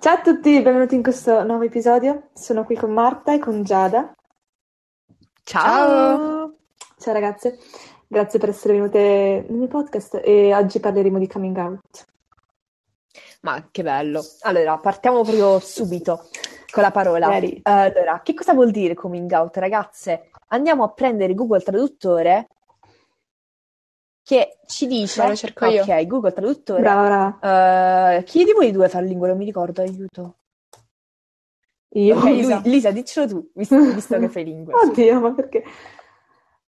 Ciao a tutti, benvenuti in questo nuovo episodio. Sono qui con Marta e con Giada. Ciao! Ciao ragazze, grazie per essere venute nel mio podcast e oggi parleremo di coming out. Ma che bello. Allora, partiamo proprio subito con la parola. Allora, che cosa vuol dire coming out, ragazze? Andiamo a prendere Google Traduttore che ci dice... Lo cerco io. Ok, Google Traduttore. Brava, brava. Eh, chi di voi due fa la lingua? Non mi ricordo, aiuto. Io. Ok, Lisa. Lisa, diccelo tu, visto, visto che fai lingue. su. Oddio, ma perché?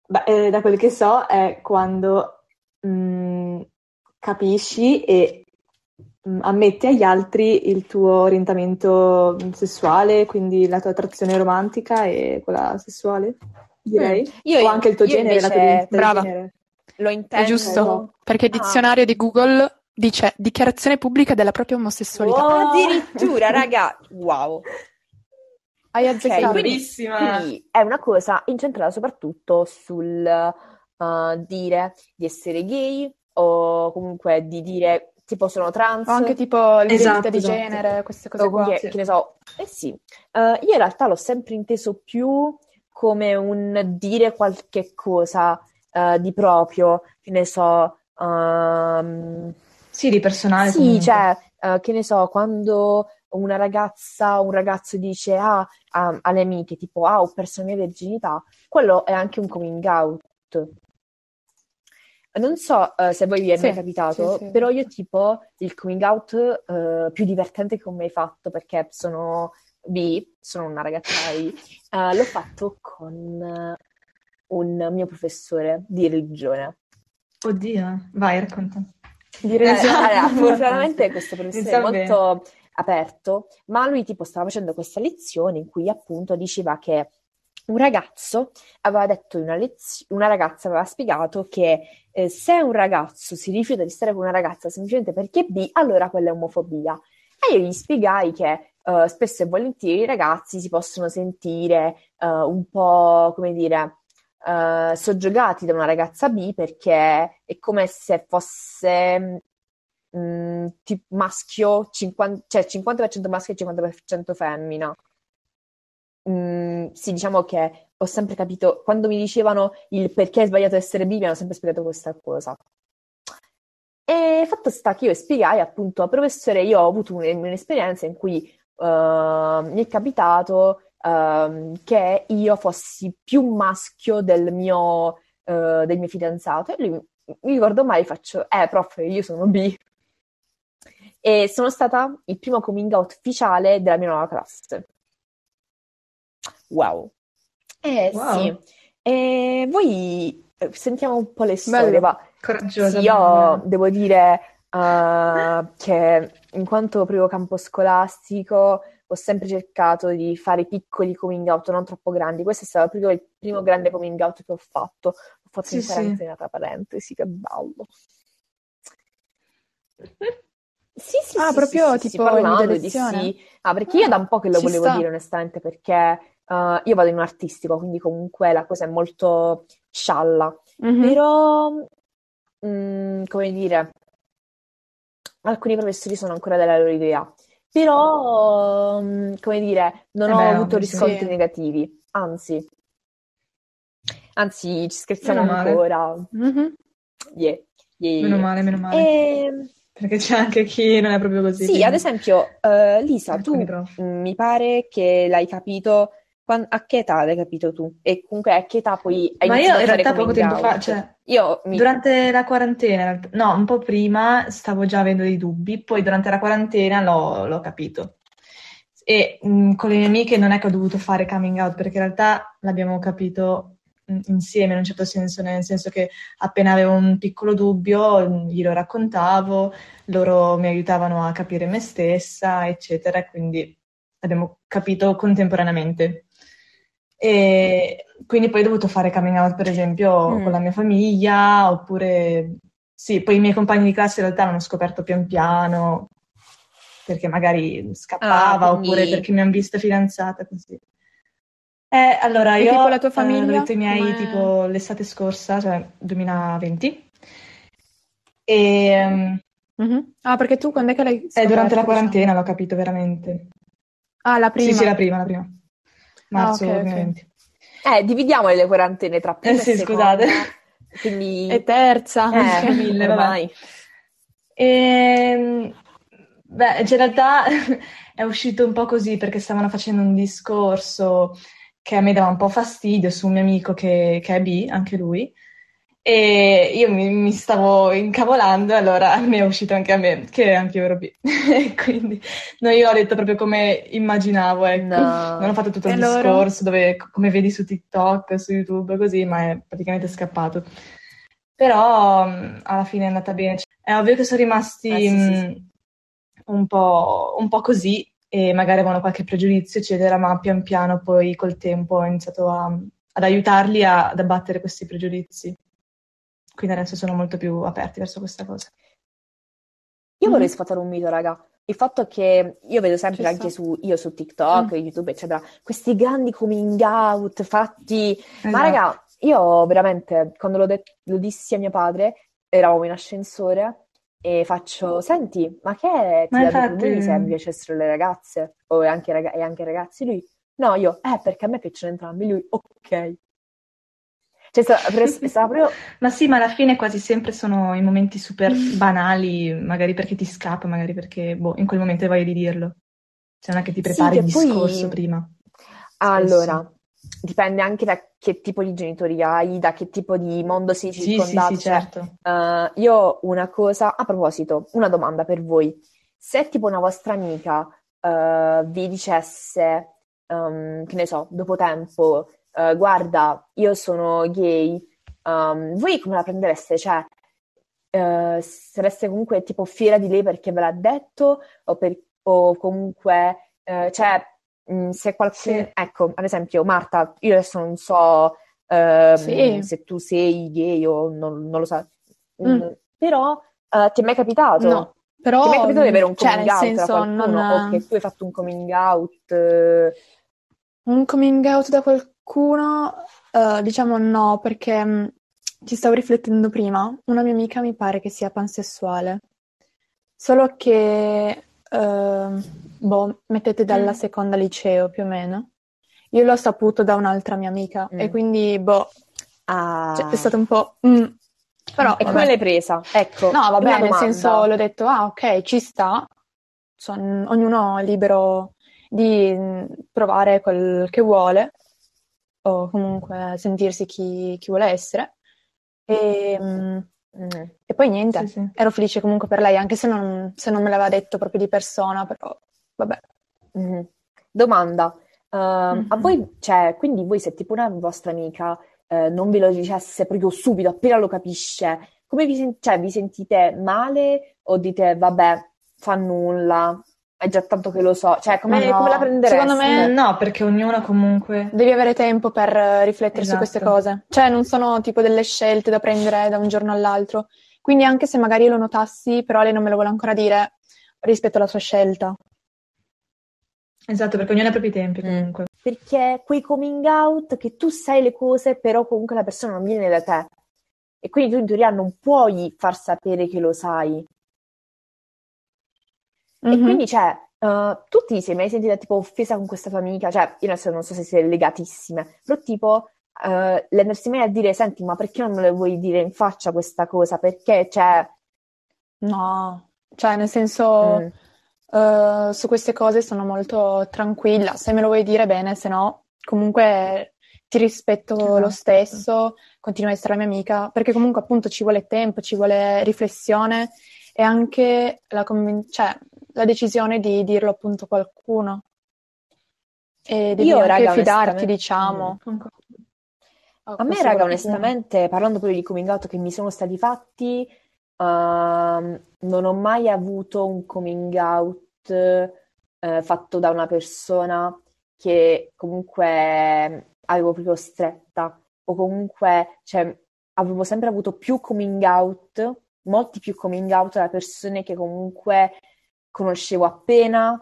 Beh, eh, da quel che so è quando mm, capisci e mm, ammetti agli altri il tuo orientamento sessuale, quindi la tua attrazione romantica e quella sessuale, direi. Mm. Io- o anche il tuo io genere, la tua invece- identità di Brava. genere. Lo È intendo... giusto, perché il Ah. dizionario di Google dice dichiarazione pubblica della propria omosessualità. Wow. Addirittura, raga, wow. Hai azzeccato. quindi è una cosa incentrata soprattutto sul uh, dire di essere gay o comunque di dire tipo sono trans O anche tipo l'identità Esatto, di esatto. genere, queste o cose qua. che, sì. che ne so. Eh sì, Uh, io in realtà l'ho sempre inteso più come un dire qualche cosa uh, di proprio, che ne so. um, Sì, di personale Sì, comunque. cioè, eh, che ne so, quando una ragazza o un ragazzo dice ah, a- alle amiche, tipo, ah, ho perso la mia virginità, quello è anche un coming out. Non so eh, se a voi vi è mai Sì, capitato, sì, sì. però io tipo il coming out eh, più divertente che ho mai fatto, perché sono bi, sono una ragazza bi, eh, l'ho fatto con un mio professore di religione. Oddio, vai, racconta. Eh, Esatto. allora, fortunatamente questo professore è molto aperto, ma lui tipo stava facendo questa lezione in cui appunto diceva che un ragazzo aveva detto in una lezione, una ragazza aveva spiegato che eh, se un ragazzo si rifiuta di stare con una ragazza semplicemente perché è bi, allora quella è omofobia. E io gli spiegai che eh, spesso e volentieri i ragazzi si possono sentire eh, un po', come dire, eh, soggiogati da una ragazza bi perché è come se fosse mm, tipo maschio, 50, cioè 50% maschio e 50% femmina. Mm, sì, diciamo che ho sempre capito, quando mi dicevano il perché è sbagliato essere bi, mi hanno sempre spiegato questa cosa. E fatto sta che io spiegai appunto a professore, io ho avuto un- un'esperienza in cui eh, mi è capitato ehm, che io fossi più maschio del mio, eh, del mio fidanzato. E lui mi ricordo mai, faccio, eh, prof, io sono bi. E sono stata il primo coming out ufficiale della mia nuova classe. Wow. Eh Wow. sì. E voi eh, sentiamo un po' le storie, va. Coraggiosa. Sì, io devo dire eh, che in quanto primo campo scolastico ho sempre cercato di fare piccoli coming out, non troppo grandi. Questo è stato proprio il primo grande coming out che ho fatto. Ho fatto Sì, in sì. quarantena, tra parentesi, che bello. Sì, sì, Ah, sì, proprio sì, tipo parlando di sì. Ah, perché io da un po' che lo Ci volevo sta. dire, onestamente, perché eh, io vado in un artistico, quindi comunque la cosa è molto scialla. Mhm. Però, mm, come dire, alcuni professori sono ancora della loro idea. Però, mm, come dire, non ho avuto riscontri Sì. negativi. Anzi, anzi, ci scherziamo Meno ancora. Mhm. Yeah, yeah, Meno male, meno male. E, Perché c'è anche chi non è proprio così. sì, quindi- ad esempio, eh, Lisa, tu Alcuni prof. mm, mi pare che l'hai capito. A che età l'hai capito tu? E comunque a che età poi hai Ma io in realtà poco tempo fa, cioè, Io mi... durante la quarantena, no, un po' prima stavo già avendo dei dubbi, poi durante la quarantena l'ho l'ho capito. E mh, con le mie amiche non è che ho dovuto fare coming out, perché in realtà l'abbiamo capito mh, insieme in un certo senso, nel senso che appena avevo un piccolo dubbio mh, glielo raccontavo, loro mi aiutavano a capire me stessa, eccetera, quindi abbiamo capito contemporaneamente. E quindi poi ho dovuto fare coming out, per esempio, Mm. con la mia famiglia, oppure sì, poi i miei compagni di classe in realtà l'hanno scoperto pian piano, perché magari scappava, Ah, quindi- oppure perché mi hanno vista fidanzata, così. Eh, allora, E io tipo la tua eh, famiglia? l'ho detto ai miei Com'è? tipo l'estate scorsa, cioè 2020, e Mhm. Ah, perché tu quando è che l'hai Eh, durante scoperto, la diciamo? quarantena l'ho capito veramente. Ah, la Sì, prima. sì, la prima, la prima. Marzo Ah, ok, ok. 2020. Eh, dividiamo le quarantene tra prima Eh sì, e seconda. scusate. Quindi... E terza. Eh, mille, ormai. Ehm, beh, in realtà è uscito un po' così perché stavano facendo un discorso che a me dava un po' fastidio su un mio amico che, che è bi, anche lui, e io mi, mi stavo incavolando, e allora mi è uscito anche a me, che anche io ero bi. E Quindi no, io ho detto proprio come immaginavo, ecco. No. Non ho fatto tutto il loro? discorso dove, come vedi su TikTok, su YouTube, così, ma è praticamente scappato. Però mh, alla fine è andata bene. È ovvio che sono rimasti Eh, sì, sì, mh, un po', un po' così e magari avevano qualche pregiudizio, eccetera, ma pian piano poi col tempo ho iniziato a- ad aiutarli a- ad abbattere questi pregiudizi. Quindi adesso sono molto più aperti verso questa cosa. Io vorrei Mhm. sfatare un mito, raga. Il fatto che io vedo sempre Ci anche sta. su, io su TikTok, Mm. YouTube, eccetera, questi grandi coming out fatti. Ma Esatto. raga, io veramente, quando lo, de- lo dissi a mio padre, eravamo in ascensore e faccio, senti, ma che è? Ti Ma infatti- problemi se mi piacessero le ragazze? O anche, raga- e anche i ragazzi? Lui, no, io, eh, perché a me piacciono entrambi. Lui, ok. Cioè, sta- pres- stava proprio... Ma sì, ma alla fine quasi sempre sono i momenti super banali, magari perché ti scappa, magari perché, boh, in quel momento hai voglia di dirlo. Cioè non è che ti Sì, prepari che il poi- discorso prima. Allora, dipende anche da che tipo di genitori hai, da che tipo di mondo sei Sì, sì, circondato. sì, cioè, certo. eh, io ho una cosa, a proposito, una domanda per voi. Se tipo una vostra amica eh, vi dicesse, ehm, che ne so, dopo tempo, eh, guarda, io sono gay, ehm, voi come la prendereste? Cioè, eh, sareste comunque tipo fiera di lei perché ve l'ha detto o, per- o comunque, eh, cioè, mh, se qualcuno, Sì. ecco, ad esempio, Marta, io adesso non so ehm, Sì. se tu sei gay o non, non lo so, Mm. Mm, però ti è mai capitato? No, però... Ti è mai capitato di avere un cioè, coming nel out da senso, qualcuno non... o che tu hai fatto un coming out? Un coming out da qualcuno, eh, diciamo no, perché mh, ci stavo riflettendo prima. Una mia amica mi pare che sia pansessuale, solo che, ehm, boh, mettete dalla Mm. seconda liceo più o meno. Io l'ho saputo da un'altra mia amica e Mm. quindi, boh, ah. cioè, è stato un po'... mm. Però, E vabbè. come l'hai presa? Ecco, No, vabbè, nel senso, l'ho detto, ah, ok, ci sta. Son- ognuno è libero di mm, provare quel che vuole o comunque sentirsi chi, chi vuole essere. E, mm, Mm. e poi niente, Sì, sì. ero felice comunque per lei, anche se non, se non me l'aveva detto proprio di persona, però vabbè. Mhm. Domanda, ehm, a Mhm. voi, cioè, quindi voi se tipo una vostra amica eh, non ve lo dicesse proprio subito, appena lo capisce, come vi, sen- cioè, vi sentite male o dite, vabbè, fa nulla, è già tanto che lo so, cioè, come, no, come la prendereste? secondo me- Mm, No, perché ognuno comunque... Devi avere tempo per eh, riflettere su queste Esatto. cose. Cioè, non sono tipo delle scelte da prendere da un giorno all'altro. Quindi, anche se magari io lo notassi, però lei non me lo vuole ancora dire, rispetto alla sua scelta. Esatto, perché ognuno ha i propri tempi Mm. comunque. Perché quei coming out che tu sai le cose, però comunque la persona non viene da te. E quindi tu in teoria non puoi far sapere che lo sai. E Mhm. quindi, cioè, eh, tu ti sei mai sentita tipo offesa con questa tua amica? Cioè, io adesso non so se siete legatissime, però tipo, le andresti mai a dire, senti, ma perché non me lo vuoi dire in faccia questa cosa? Perché, cioè, No, cioè, nel senso, mm, eh, su queste cose sono molto tranquilla. Se me lo vuoi dire bene, se no, comunque ti rispetto lo Esatto. stesso, continua a essere la mia amica, perché comunque appunto ci vuole tempo, ci vuole riflessione e anche la, convin- cioè, la decisione di dirlo appunto a qualcuno. E devi Io, anche raga, fidarti, onestamente- diciamo. Concordo. A me, raga, onestamente, parlando proprio di coming out che mi sono stati fatti, ehm, non ho mai avuto un coming out eh, fatto da una persona che comunque avevo proprio stretta, o comunque, cioè, avevo sempre avuto più coming out, molti più coming out da persone che comunque conoscevo appena,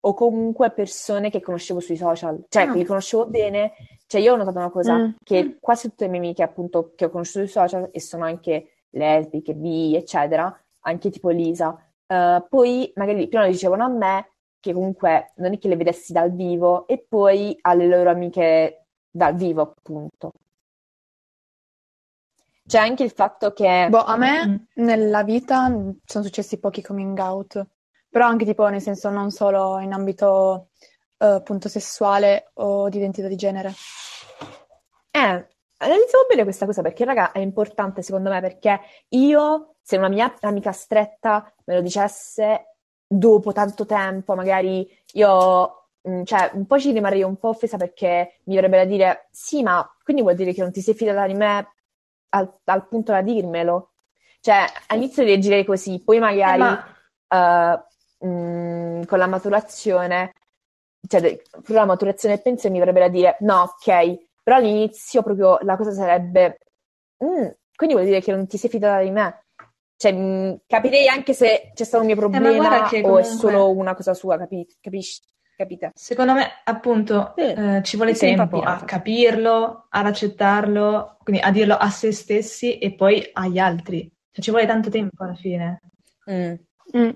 o comunque persone che conoscevo sui social, cioè Ah. che li conoscevo bene. Cioè, io ho notato una cosa, Mm. che quasi tutte le mie amiche, appunto, che ho conosciuto sui social, e sono anche lesbiche, bi, eccetera, anche tipo Lisa. Uh, poi magari prima lo dicevano a me, che comunque non è che le vedessi dal vivo, e poi alle loro amiche dal vivo, appunto. C'è anche il fatto che... Boh, a me mm. nella vita sono successi pochi coming out, però anche tipo nel senso non solo in ambito uh, appunto sessuale o di identità di genere. Eh, analizziamo bene questa cosa perché, raga, è importante secondo me perché io, se una mia amica stretta me lo dicesse dopo tanto tempo, magari io, mm, cioè, un po' ci rimarrei un po' offesa perché mi verrebbe da dire, sì, ma quindi vuol dire che non ti sei fidata di me al, al punto da dirmelo? Cioè, all'inizio reagirei così, poi magari eh, ma... uh, mh, con la maturazione, cioè, con la maturazione del pensiero mi verrebbe da dire, no, ok, però all'inizio proprio la cosa sarebbe, mm, quindi vuol dire che non ti sei fidata di me? Cioè, mh, capirei anche se c'è stato un mio problema eh, comunque... o è solo una cosa sua, capi- capisci? Capite? Secondo me, appunto, sì. eh, ci vuole sì, tempo a capirlo, ad accettarlo, quindi a dirlo a se stessi e poi agli altri. Cioè, ci vuole tanto tempo alla fine. Mm. Mm.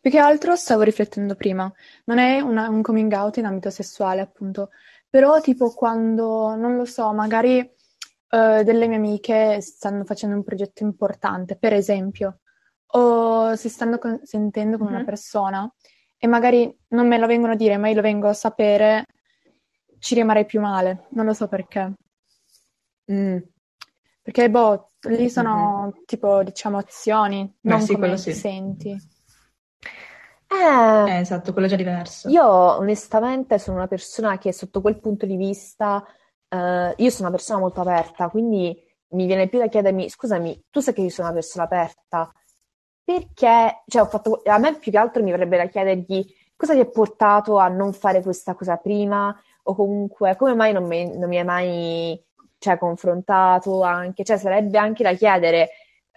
Più che altro stavo riflettendo prima, non è una, un coming out in ambito sessuale, appunto, però tipo quando, non lo so, magari uh, delle mie amiche stanno facendo un progetto importante, per esempio, o si stanno con- sentendo con mm-hmm. una persona e magari non me lo vengono a dire, ma io lo vengo a sapere, ci rimarrei più male. Non lo so perché. Mm. Perché, boh, lì sono mm-hmm. tipo, diciamo, azioni, non sì, come sì. senti. Eh, eh, esatto, quello è già diverso. Io onestamente sono una persona che sotto quel punto di vista, eh, io sono una persona molto aperta, quindi mi viene più da chiedermi, scusami, tu sai che io sono una persona aperta, perché, cioè, ho fatto, a me più che altro mi verrebbe da chiedergli cosa ti ha portato a non fare questa cosa prima, o comunque come mai non mi, non mi hai mai, cioè, confrontato anche, cioè, sarebbe anche da chiedere,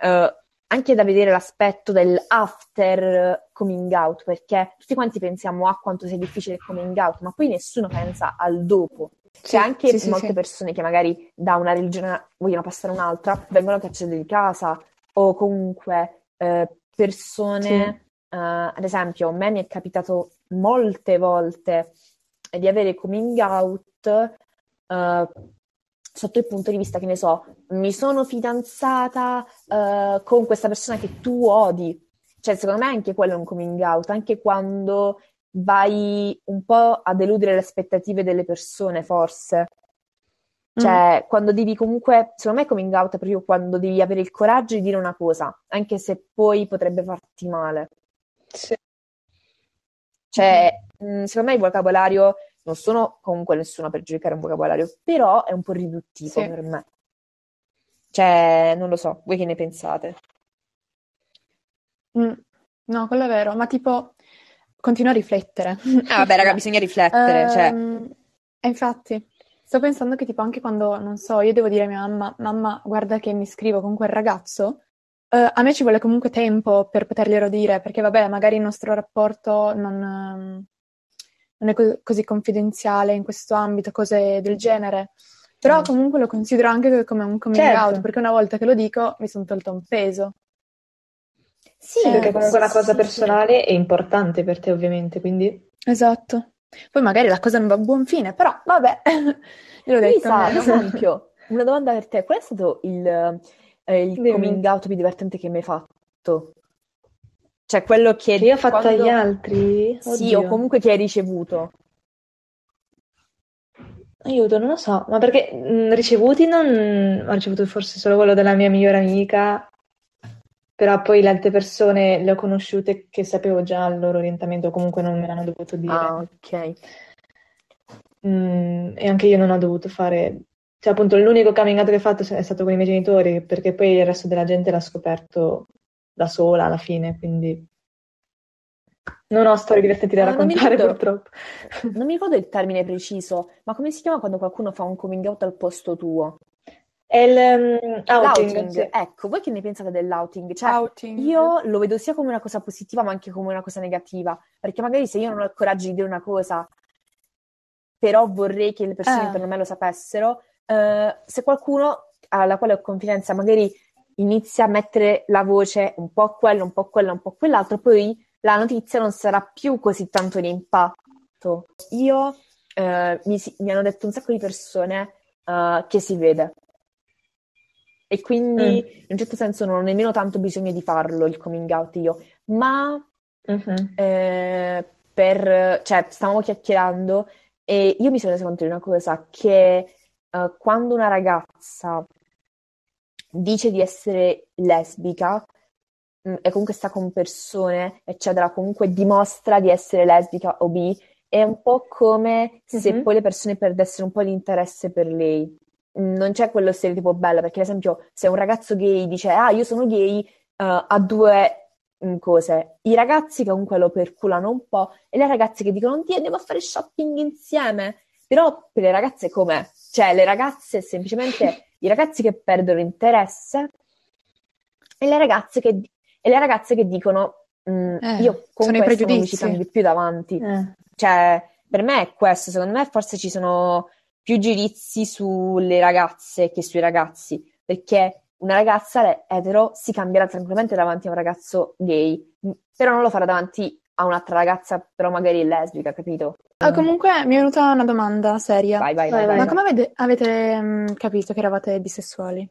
uh, anche da vedere l'aspetto del after coming out, perché tutti quanti pensiamo a quanto sia difficile il coming out, ma poi nessuno pensa al dopo. C'è anche sì, molte sì, persone che magari da una religione vogliono passare a un'altra, vengono cacciate di casa, o comunque eh, persone, sì. uh, ad esempio, a me mi è capitato molte volte di avere coming out uh, sotto il punto di vista che ne so, mi sono fidanzata uh, con questa persona che tu odi. Cioè, secondo me anche quello è un coming out, anche quando vai un po' a deludere le aspettative delle persone, forse. Cioè, mm. quando devi comunque, secondo me coming out è proprio quando devi avere il coraggio di dire una cosa, anche se poi potrebbe farti male. Sì. Cioè, mm. secondo me il vocabolario, non sono comunque nessuna per giudicare un vocabolario, però è un po' riduttivo sì. per me. Cioè, non lo so, voi che ne pensate? Mm. No, quello è vero, ma tipo, continuo a riflettere. Ah, vabbè, raga, bisogna riflettere, cioè... Ehm, infatti, Sto pensando che tipo anche quando, non so, io devo dire a mia mamma, mamma, guarda che mi scrivo con quel ragazzo, uh, a me ci vuole comunque tempo per poterglielo dire, perché vabbè, magari il nostro rapporto non, um, non è co- così confidenziale in questo ambito, cose del genere. Però comunque lo considero anche come un coming certo. out, perché una volta che lo dico mi sono tolto un peso. Sì, eh, perché comunque sì, una cosa sì, personale sì. è importante per te, ovviamente, quindi... Esatto. Poi magari la cosa non va a buon fine, però vabbè, gliel'ho detto. Lisa, ad esempio, una domanda per te, qual è stato il, eh, il coming out più divertente che mi hai fatto? Cioè quello che... Che io ho fatto quando... agli altri? Oddio. Sì, o comunque che hai ricevuto. Aiuto, non lo so, ma perché mh, ricevuti non... Ho ricevuto forse solo quello della mia migliore amica però poi le altre persone le ho conosciute che sapevo già il loro orientamento, comunque non me l'hanno dovuto dire. Ah, ok. Mm, e anche io non ho dovuto fare, cioè appunto l'unico coming out che ho fatto è stato con i miei genitori, perché poi il resto della gente l'ha scoperto da sola alla fine, quindi non ho storie divertenti da ah, raccontare ricordo, purtroppo. Non mi ricordo il termine preciso, ma come si chiama quando qualcuno fa un coming out al posto tuo? È il um, outing. outing. Sì. Ecco, voi che ne pensate dell'outing? Cioè, outing. io lo vedo sia come una cosa positiva, ma anche come una cosa negativa. Perché magari se io non ho il coraggio di dire una cosa, però vorrei che le persone eh. intorno a me lo sapessero, uh, se qualcuno alla quale ho confidenza magari inizia a mettere la voce un po' quello, un po' quello, un po' quell'altro, poi la notizia non sarà più così tanto di impatto. Io, eh, mi, mi, hanno detto un sacco di persone uh, che si vede. E quindi mm. in un certo senso non ho nemmeno tanto bisogno di farlo il coming out io, ma mm-hmm. eh, per, cioè, stavamo chiacchierando e io mi sono resa conto di una cosa, che uh, quando una ragazza dice di essere lesbica mh, mm, e comunque sta con persone, eccetera, comunque dimostra di essere lesbica o bi, è un po' come se mm-hmm. poi le persone perdessero un po' di interesse per lei. Non c'è quello stereotipo bello, perché ad esempio se un ragazzo gay dice ah io sono gay, uh, ha due mm, cose. I ragazzi che comunque lo perculano un po' e le ragazze che dicono ti andiamo a fare shopping insieme. Però per le ragazze com'è? Cioè le ragazze semplicemente i ragazzi che perdono interesse e le ragazze che, e le ragazze che dicono mm, eh, io con questo non mi ci cambio più davanti. Eh. Cioè, per me è questo, secondo me forse ci sono più giudizi sulle ragazze che sui ragazzi, perché una ragazza etero si cambierà tranquillamente davanti a un ragazzo gay, però non lo farà davanti a un'altra ragazza, però magari lesbica, capito? Ah, comunque mi è venuta una domanda seria. Vai, vai, vai. vai Ma come avete, avete um, capito che eravate bisessuali?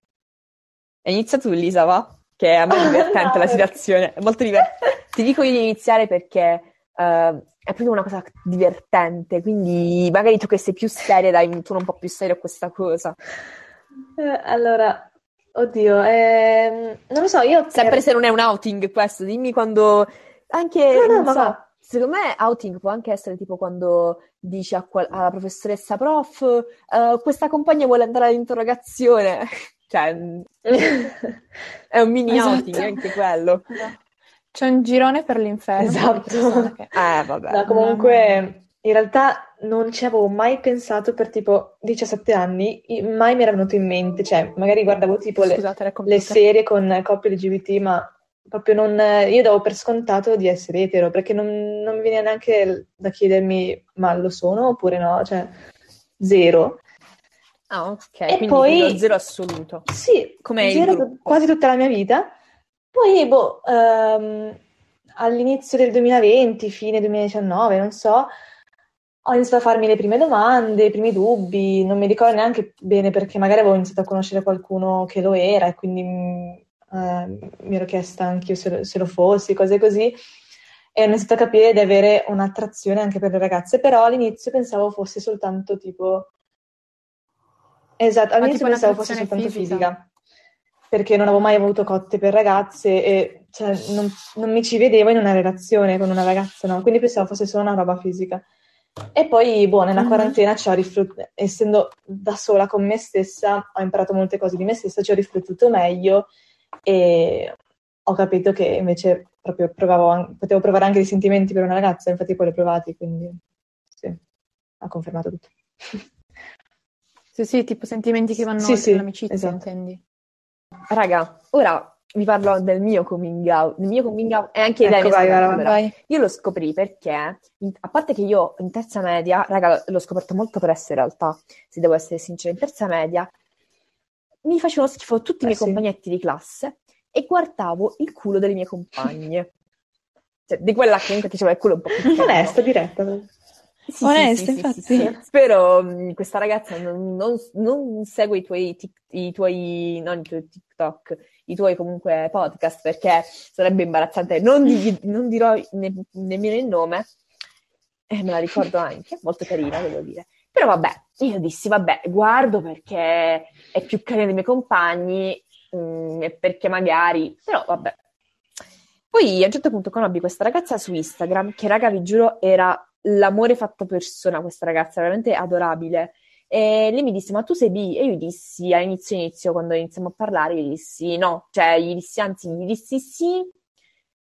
Inizia tu, Lisa, va? Che a me è divertente no, la situazione, è molto divertente. Ti dico io di iniziare perché uh, è proprio una cosa divertente, quindi magari tu che sei più seria dai un tono un po' più serio a questa cosa. Eh, allora, oddio, ehm, non lo so, io... Sempre per... se non è un outing questo, dimmi quando... Anche, no, no, non so, va. Secondo me outing può anche essere tipo quando dici qual- alla professoressa prof uh, questa compagna vuole andare all'interrogazione. cioè, è un mini esatto. outing anche quello. C'è un girone per l'inferno. Esatto. Che... Eh, vabbè. No, comunque, in realtà non ci avevo mai pensato per tipo 17 anni, mai mi era venuto in mente, cioè magari guardavo tipo Scusate, le, le serie con coppie LGBT, ma proprio non, io davo per scontato di essere etero, perché non, non mi viene neanche da chiedermi ma lo sono oppure no, cioè zero. Ah, ok, e poi zero assoluto. Sì, come zero quasi tutta la mia vita. Poi, boh, um, all'inizio del 2020, fine 2019, non so, ho iniziato a farmi le prime domande, i primi dubbi, non mi ricordo neanche bene perché magari avevo iniziato a conoscere qualcuno che lo era e quindi eh, mi ero chiesta anche io se, se, lo fossi, cose così, e ho iniziato a capire di avere un'attrazione anche per le ragazze, però all'inizio pensavo fosse soltanto tipo... Esatto, all'inizio pensavo fosse soltanto fisica. fisica. Perché non avevo mai avuto cotte per ragazze e cioè, non, non, mi ci vedevo in una relazione con una ragazza, no? quindi pensavo fosse solo una roba fisica. E poi, boh, nella mm-hmm. quarantena ci ho riflettuto, essendo da sola con me stessa, ho imparato molte cose di me stessa, ci ho riflettuto meglio e ho capito che invece proprio provavo, potevo provare anche dei sentimenti per una ragazza, infatti poi li ho provati, quindi sì, ha confermato tutto. Sì, sì, tipo sentimenti che vanno sì, oltre sì, l'amicizia, esatto. intendi? Raga, ora vi parlo del mio coming out. Il mio coming out è anche ecco, vai, vai, vai. Io lo scoprì perché, a parte che io in terza media, raga, l'ho scoperto molto presto in realtà, se devo essere sincera, in terza media mi facevano schifo tutti i miei eh, compagnetti di classe e guardavo il culo delle mie compagne. Cioè, di quella che comunque faceva il culo un po' più Onesta, diretta. Sì, Onesta, sì, infatti. Sì, Spero mh, questa ragazza non, non, non segue i tuoi, tic, i tuoi, non i tuoi TikTok, i tuoi comunque podcast perché sarebbe imbarazzante. Non, non dirò ne, nemmeno il nome, eh, me la ricordo anche, molto carina, devo dire. Però vabbè, io dissi, vabbè, guardo perché è più carina dei miei compagni mh, mm, e perché magari... Però vabbè. Poi a un certo punto conobbi questa ragazza su Instagram che, raga, vi giuro, era l'amore fatto persona, questa ragazza, veramente adorabile. E lei mi disse, ma tu sei bi? E io gli dissi, all'inizio inizio, quando iniziamo a parlare, gli dissi no. Cioè, gli dissi, anzi, gli dissi sì,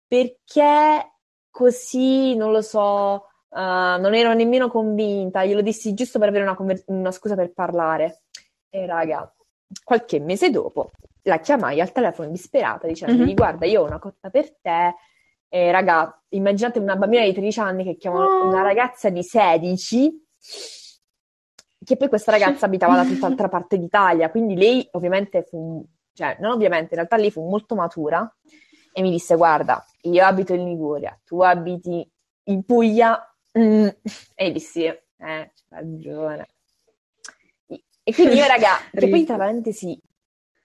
perché così, non lo so Uh, non ero nemmeno convinta, glielo dissi giusto per avere una, conver- una scusa per parlare. E raga, qualche mese dopo la chiamai al telefono disperata dicendo: mm-hmm. guarda, io ho una cotta per te. E raga, immaginate una bambina di 13 anni che chiama oh. una ragazza di 16 che poi questa ragazza abitava da tutt'altra parte d'Italia, quindi lei ovviamente fu cioè, non ovviamente, in realtà lei fu molto matura e mi disse, guarda, io abito in Liguria, tu abiti in Puglia, mm. e dissi, eh, c'è ragione. E quindi io, raga, che poi tra parentesi,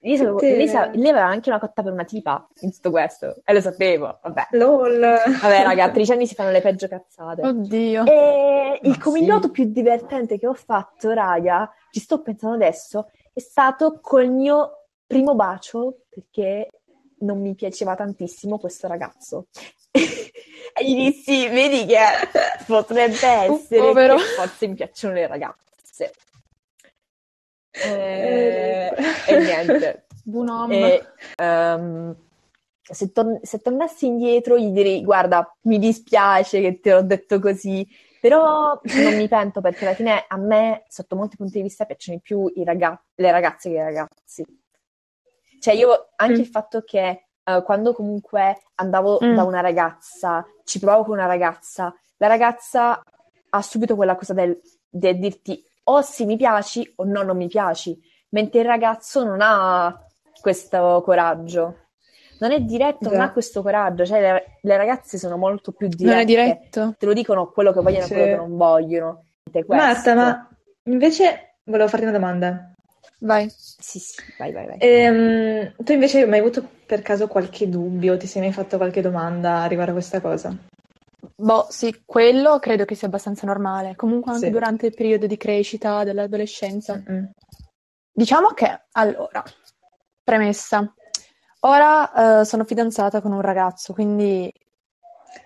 io sapevo, lei, sa- lei, aveva anche una cotta per una tipa in tutto questo, e lo sapevo, vabbè. LOL. Vabbè, raga, a 13 anni si fanno le peggio cazzate. Oddio. E il coming sì. più divertente che ho fatto, raga, ci sto pensando adesso, è stato col mio primo bacio, perché non mi piaceva tantissimo questo ragazzo. e gli dissi, vedi che potrebbe essere uh, che forse mi piacciono le ragazze. E, e niente. Buon e, um, se, tor- se, tornassi indietro gli direi, guarda, mi dispiace che te l'ho detto così, però non mi pento perché alla fine a me, sotto molti punti di vista, piacciono di più ragaz- le ragazze che i ragazzi. Cioè io, anche mm. il fatto che uh, quando comunque andavo mm. da una ragazza, ci provavo con una ragazza, la ragazza ha subito quella cosa del, del dirti o sì mi piaci o no non mi piaci, mentre il ragazzo non ha questo coraggio. Non è diretto, Già. non ha questo coraggio, cioè le, le, ragazze sono molto più dirette. Non è diretto. Te lo dicono quello che vogliono e sì. quello che non vogliono. Marta, ma invece volevo farti una domanda. Vai. Sì, sì, vai, vai, vai. Ehm, tu invece hai mai avuto per caso qualche dubbio? Ti sei mai fatto qualche domanda riguardo a questa cosa? Boh, sì, quello credo che sia abbastanza normale. Comunque anche sì. durante il periodo di crescita dell'adolescenza. Mm-hmm. Diciamo che, allora, premessa. Ora uh, sono fidanzata con un ragazzo, quindi...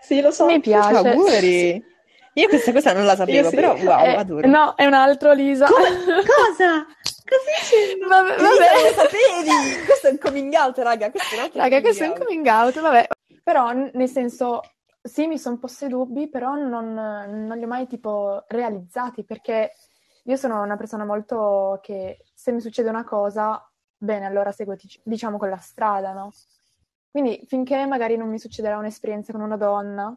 Sì, lo so. Mi piace. Auguri! Io questa cosa non la sapevo, sì. però wow, eh, adoro. No, è un altro Lisa. Co- cosa? Cosa Vabbè, vabbè. lo sapevi? Questo è un coming out, raga. Questo è un raga, questo è un coming out, vabbè. Però, nel senso, sì, mi sono posti dubbi, però non, non, li ho mai tipo realizzati perché io sono una persona molto che se mi succede una cosa, bene, allora seguo diciamo quella strada, no? Quindi finché magari non mi succederà un'esperienza con una donna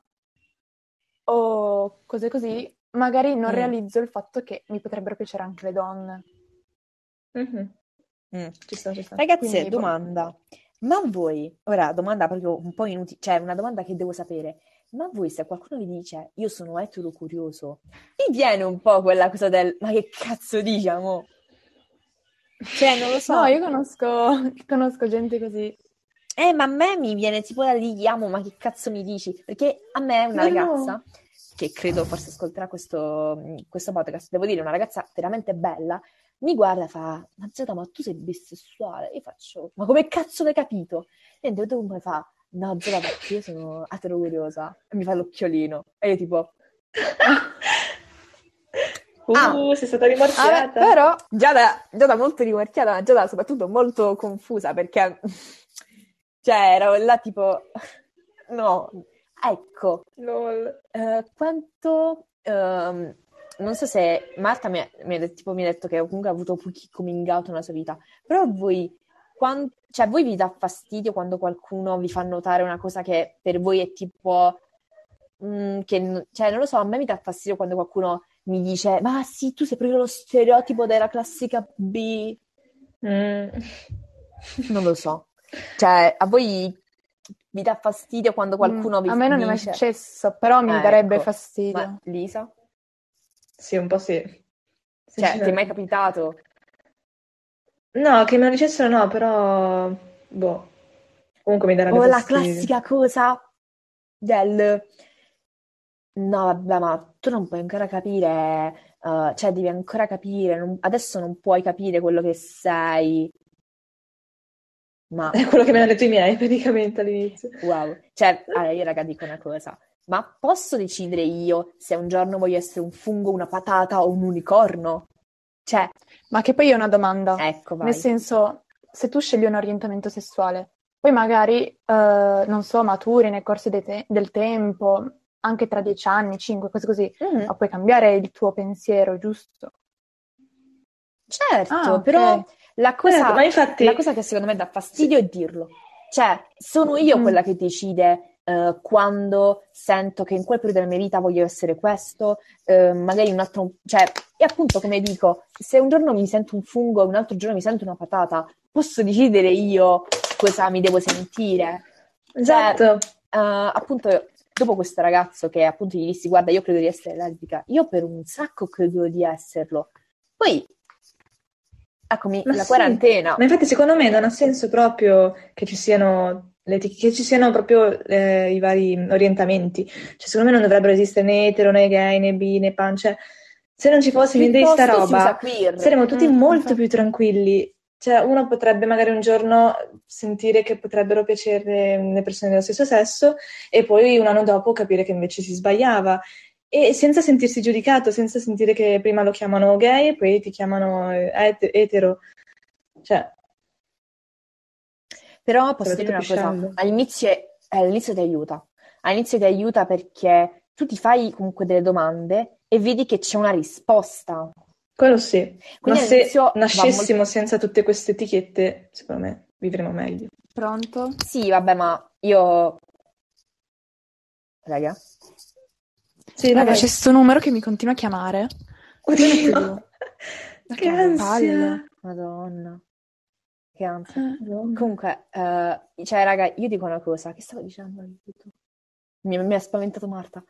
o cose così, magari non mm. realizzo il fatto che mi potrebbero piacere anche le donne. Mm-hmm. Mm. Ci sta, ci sta. Ragazzi, Quindi, domanda. Ma voi, ora domanda proprio un po' inutile, cioè una domanda che devo sapere, ma voi se qualcuno vi dice io sono etero curioso, vi viene un po' quella cosa del ma che cazzo diciamo? Cioè, non lo so. No, io conosco, conosco gente così. Eh, ma a me mi viene tipo da dire, amo, ma che cazzo mi dici? Perché a me una no, ragazza, no. che credo forse ascolterà questo, questo podcast, devo dire, una ragazza veramente bella, mi guarda e fa, ma Zeta, ma tu sei bisessuale? Io faccio, ma come cazzo l'hai capito? E dopo poi fa, no Zola perché io sono atero curiosa e mi fa l'occhiolino. E io tipo uh, ah, sei stata rimorchiata. ah, però Giada, Giada molto rimorchiata ma Giada soprattutto molto confusa perché cioè ero là tipo no ecco. Lol. Uh, quanto uh, non so se Marta mi ha, mi, ha, tipo, mi ha detto che comunque ha avuto pochi coming out nella sua vita però voi quando, cioè, voi vi dà fastidio quando qualcuno vi fa notare una cosa che per voi è tipo... Mh, mm, che, cioè, non lo so, a me mi dà fastidio quando qualcuno mi dice ma sì, tu sei proprio lo stereotipo della classica B. Mm. Non lo so. Cioè, a voi vi dà fastidio quando mm, qualcuno mm, vi A me non dice... è mai successo, però mi eh, darebbe ecco. fastidio. Ma Lisa? Sì, un po' sì. Cioè, ti è mai capitato? No, che me lo dicessero no, però... Boh. Comunque mi darebbe O la fastidio. classica cosa del... No, vabbè, ma tu non puoi ancora capire, uh, cioè devi ancora capire, non... adesso non puoi capire quello che sei. Ma... È quello che mi hanno detto i miei, praticamente, all'inizio. Wow. Cioè, allora io raga dico una cosa, ma posso decidere io se un giorno voglio essere un fungo, una patata o un unicorno? Cioè, ma che poi è una domanda. Ecco, vai. Nel senso, se tu scegli un orientamento sessuale, poi magari, eh, non so, maturi nel corso te- del tempo, anche tra dieci anni, cinque, cose così, mm-hmm. ma puoi cambiare il tuo pensiero, giusto? Certo, ah, però okay. la, cosa, infatti... la cosa che secondo me dà fastidio sì. è dirlo. Cioè, sono io mm. quella che decide Uh, quando sento che in quel periodo della mia vita voglio essere questo, uh, magari un altro, cioè, e appunto come dico, se un giorno mi sento un fungo e un altro giorno mi sento una patata, posso decidere io cosa mi devo sentire. Esatto. Cioè, uh, appunto, dopo questo ragazzo che appunto gli dissi, guarda, io credo di essere lesbica, io per un sacco credo di esserlo. Poi, eccomi, Ma la sì. quarantena. Ma infatti secondo me non ha senso proprio che ci siano, che ci siano proprio eh, i vari orientamenti. Cioè secondo me non dovrebbero esistere né etero, né gay, né bi, né pan. Cioè, se non ci fosse niente di sta roba, saremmo tutti Mm, molto infatti. più tranquilli. Cioè, uno potrebbe magari un giorno sentire che potrebbero piacere le persone dello stesso sesso e poi un anno dopo capire che invece si sbagliava. E senza sentirsi giudicato, senza sentire che prima lo chiamano gay e poi ti chiamano eh, et- etero. Cioè, Però posso dire una cosa, all'inizio, all'inizio ti aiuta. All'inizio ti aiuta perché tu ti fai comunque delle domande e vedi che c'è una risposta. quello sì. Ma Quindi se all'inizio va nascessimo molto- senza tutte queste etichette, secondo me vivremo meglio. Pronto? Sì, vabbè, ma io... Raga, Sì, Raga, c'è sto numero che mi continua a chiamare. Oddio, Ma che che ansia. palle. madonna. Che ansia. Madonna. Comunque, eh, cioè, raga, io dico una cosa. Che stavo dicendo? Mi, mi ha spaventato Marta.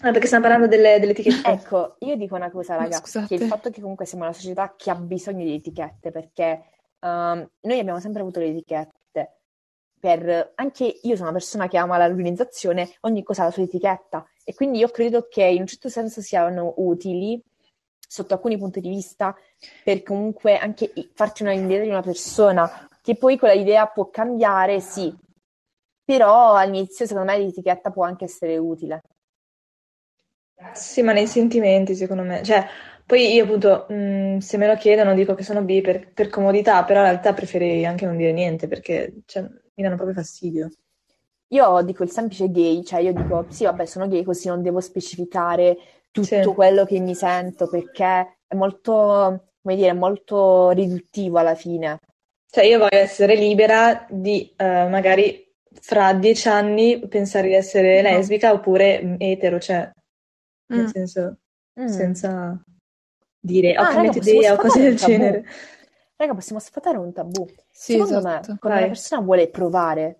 Ah, perché stiamo parlando delle, delle etichette. Ecco, io dico una cosa, raga, scusate. che il fatto che comunque siamo una società che ha bisogno di etichette, perché ehm, noi abbiamo sempre avuto le etichette. Per, anche io sono una persona che ama l'organizzazione, ogni cosa ha la sua etichetta e quindi io credo che in un certo senso siano utili sotto alcuni punti di vista per comunque anche farti una idea di una persona, che poi quella idea può cambiare, sì, però all'inizio secondo me l'etichetta può anche essere utile. Sì, ma nei sentimenti, secondo me. Cioè, poi io appunto, mh, se me lo chiedono, dico che sono bi per, per comodità, però in realtà preferirei anche non dire niente perché cioè, mi danno proprio fastidio. Io dico il semplice gay, cioè io dico sì, vabbè, sono gay così non devo specificare tutto Sì. quello che mi sento perché è molto, come dire, molto riduttivo alla fine. Cioè, io voglio essere libera di eh, magari fra dieci anni pensare di essere No. lesbica oppure mh, etero, cioè, nel Mm. senso, Mm. senza dire ho Ah, raga, cambiato possiamo idea o cose del tabù. genere. Raga, possiamo sfatare un tabù. Sì, Secondo esatto. me, quando Vai. una persona vuole provare,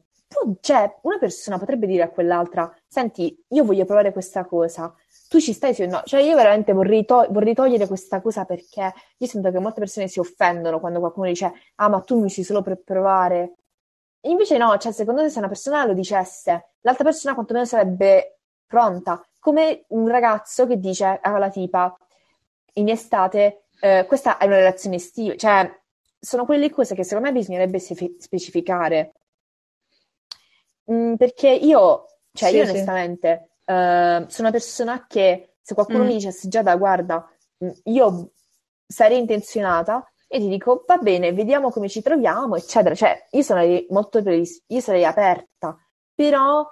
cioè, una persona potrebbe dire a quell'altra, senti, io voglio provare questa cosa, tu ci stai sì o no? Cioè, io veramente vorrei, to- vorrei togliere questa cosa perché io sento che molte persone si offendono quando qualcuno dice, ah, ma tu mi usi solo per provare. Invece no, cioè, secondo me se una persona lo dicesse, l'altra persona quantomeno sarebbe pronta. Come un ragazzo che dice alla tipa, in estate, eh, questa è una relazione estiva, cioè sono quelle cose che secondo me bisognerebbe spe- specificare. Mm, perché io, cioè Sì, io sì. Onestamente, eh, sono una persona che se qualcuno Mm. mi dicesse Giada, guarda, mm, io sarei intenzionata e ti dico, va bene, vediamo come ci troviamo, eccetera. Cioè, io sarei molto predis- io sarei aperta, però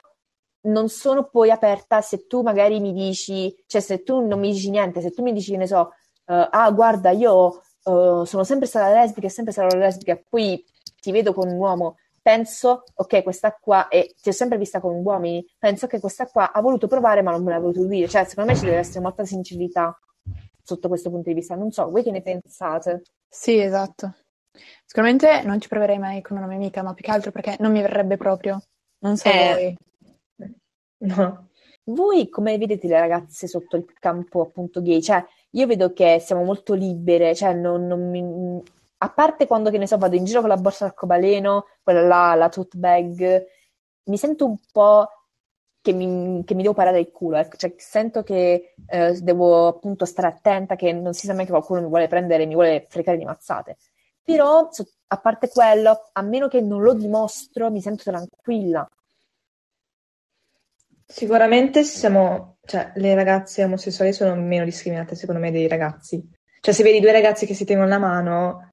non sono poi aperta se tu magari mi dici, cioè se tu non mi dici niente, se tu mi dici, che ne so, eh, ah, guarda, io eh, sono sempre stata lesbica e sempre sarò lesbica, poi ti vedo con un uomo, penso, ok, questa qua, e ti ho sempre vista con uomini, penso che questa qua ha voluto provare ma non me l'ha voluto dire, cioè secondo me ci deve essere molta sincerità sotto questo punto di vista, non so, voi che ne pensate? Sì, esatto. Sicuramente non ci proverei mai con una mia amica, ma più che altro perché non mi verrebbe proprio. Non so Eh. voi. No. Voi come vedete le ragazze sotto il campo appunto gay? Cioè, io vedo che siamo molto libere, cioè non, non mi... A parte quando, che ne so, vado in giro con la borsa d'arcobaleno, quella là, la tote bag, mi sento un po' che mi, che mi devo parare il culo, ecco. Cioè, sento che eh, devo appunto stare attenta, che non si sa mai che qualcuno mi vuole prendere, mi vuole fregare di mazzate. Però, a parte quello, a meno che non lo dimostro, mi sento tranquilla. Sicuramente siamo, cioè, le ragazze omosessuali sono meno discriminate, secondo me, dei ragazzi. Cioè, se vedi due ragazzi che si tengono la mano,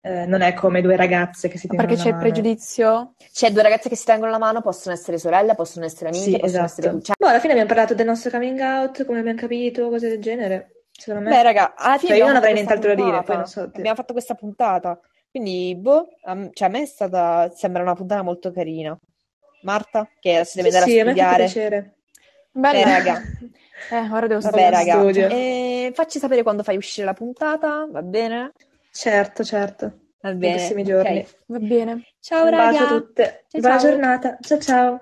eh, non è come due ragazze che si tengono perché c'è la il mano. pregiudizio? Cioè, due ragazze che si tengono la mano possono essere sorelle, possono essere amiche, Sì, possono esatto. essere... Cioè, Boh, alla fine abbiamo parlato del nostro coming out, come abbiamo capito, cose del genere. Secondo me. Beh, raga, alla fine Cioè, io abbiamo non avrei fatto questa nient'altro da dire, puntata. poi non so. Abbiamo fatto questa puntata. Quindi, boh, cioè, a me è stata... sembra una puntata molto carina. Marta, che si deve Sì, andare sì, a a me fa studiare. piacere. Bella. Eh, raga. Eh, ora devo Vabbè, studiare. raga. studio. Eh, facci sapere quando fai uscire la puntata, va bene? Certo, certo. Va nei bene, prossimi ok. giorni. Va bene. Ciao Un raga. Ciao, Buona ciao. giornata. Ciao ciao.